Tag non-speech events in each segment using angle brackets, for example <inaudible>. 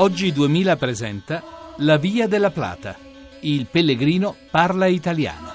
Oggi 2000 presenta La Via della Plata. Il pellegrino parla italiano.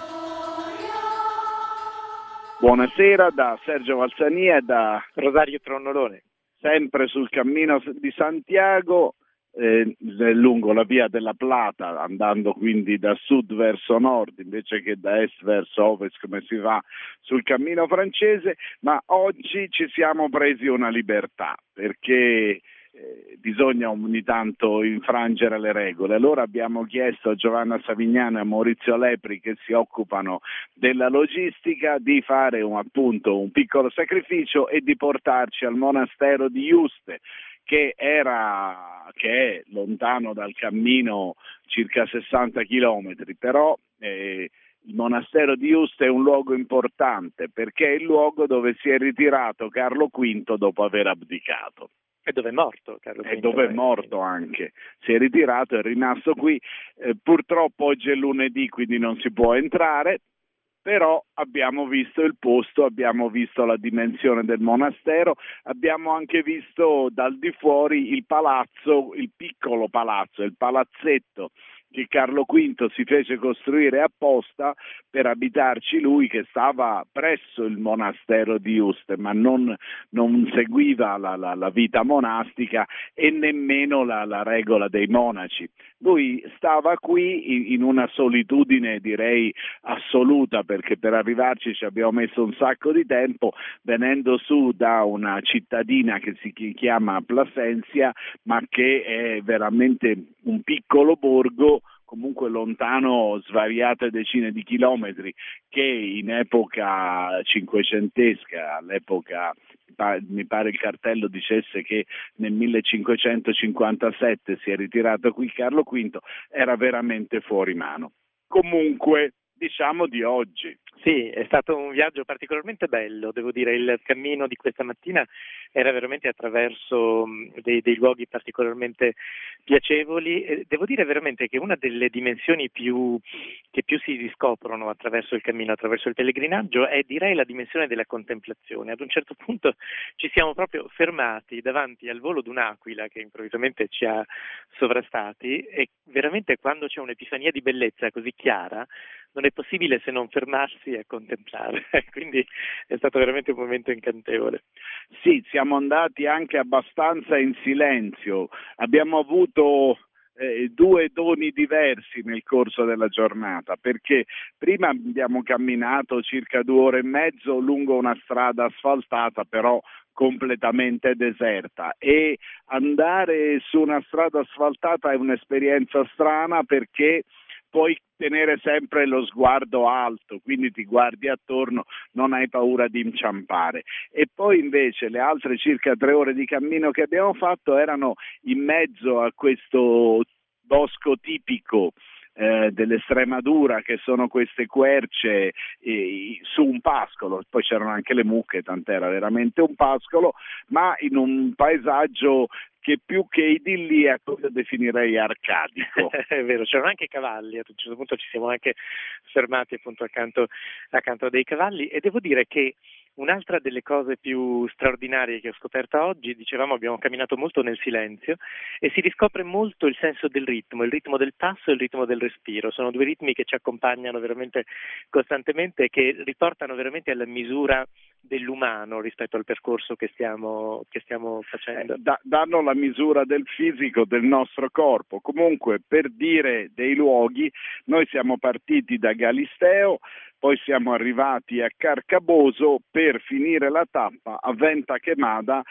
Buonasera da Sergio Valsania e da Rosario Tronnolone. Sempre sul cammino di Santiago, eh, lungo la via della Plata, andando quindi da sud verso nord invece che da est verso ovest come si va sul cammino francese, ma oggi ci siamo presi una libertà perché eh, bisogna ogni tanto infrangere le regole. Allora abbiamo chiesto a Giovanna Savignano e a Maurizio Lepri che si occupano della logistica di fare un, appunto un piccolo sacrificio e di portarci al monastero di Juste che, era, che è lontano dal cammino circa 60 chilometri, però eh, il monastero di Juste è un luogo importante perché è il luogo dove si è ritirato Carlo V dopo aver abdicato. E dove è morto Carlo? E dove è morto anche. Si è ritirato, è rimasto qui. Eh, purtroppo oggi è lunedì, quindi non si può entrare, però abbiamo visto il posto, abbiamo visto la dimensione del monastero, abbiamo anche visto dal di fuori il palazzo, il piccolo palazzo, il palazzetto che Carlo V si fece costruire apposta per abitarci lui che stava presso il monastero di Juste, ma non, non seguiva la, la, la, vita monastica e nemmeno la, la, regola dei monaci. Lui stava qui in, in una solitudine direi assoluta perché per arrivarci ci abbiamo messo un sacco di tempo venendo su da una cittadina che si chiama Plasencia ma che è veramente un piccolo borgo comunque lontano svariate decine di chilometri che in epoca cinquecentesca, all'epoca mi pare il cartello dicesse che nel 1557 si è ritirato qui Carlo V, era veramente fuori mano. Comunque diciamo di oggi. Sì, è stato un viaggio particolarmente bello, devo dire, il cammino di questa mattina era veramente attraverso dei, dei luoghi particolarmente piacevoli devo dire veramente che una delle dimensioni più, che più si riscoprono attraverso il cammino, attraverso il pellegrinaggio è direi la dimensione della contemplazione. Ad un certo punto ci siamo proprio fermati davanti al volo di un'aquila che improvvisamente ci ha sovrastati e veramente quando c'è un'epifania di bellezza così chiara non è possibile se non fermarsi e contemplare, <laughs> quindi è stato veramente un momento incantevole. Sì, siamo andati anche abbastanza in silenzio, abbiamo avuto eh, due doni diversi nel corso della giornata, perché prima abbiamo camminato circa due ore e mezzo lungo una strada asfaltata, però completamente deserta. E andare su una strada asfaltata è un'esperienza strana perché puoi tenere sempre lo sguardo alto, quindi ti guardi attorno, non hai paura di inciampare. E poi invece le altre circa tre ore di cammino che abbiamo fatto erano in mezzo a questo bosco tipico eh, dell'Estremadura che sono queste querce eh, su un pascolo, poi c'erano anche le mucche, tant'era veramente un pascolo, ma in un paesaggio che più che idilliaco definirei arcadico. <laughs> È vero, c'erano anche cavalli, a un certo punto ci siamo anche fermati appunto accanto, accanto a dei cavalli e devo dire che Un'altra delle cose più straordinarie che ho scoperto oggi, dicevamo abbiamo camminato molto nel silenzio e si riscopre molto il senso del ritmo, il ritmo del passo e il ritmo del respiro. Sono due ritmi che ci accompagnano veramente costantemente e che riportano veramente alla misura dell'umano rispetto al percorso che stiamo, che stiamo facendo. Eh, da, danno la misura del fisico del nostro corpo. Comunque, per dire dei luoghi, noi siamo partiti da Galisteo, poi siamo arrivati a Carcaboso per finire la tappa a Venta Chemada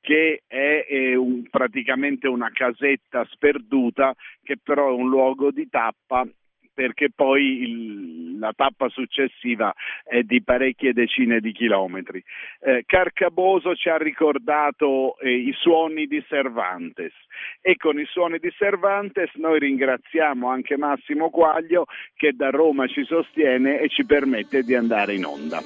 che è, è un, praticamente una casetta sperduta che però è un luogo di tappa perché poi il, la tappa successiva è di parecchie decine di chilometri. Eh, Carcaboso ci ha ricordato eh, i suoni di Cervantes e con i suoni di Cervantes noi ringraziamo anche Massimo Quaglio che da Roma ci sostiene e ci permette di andare in onda.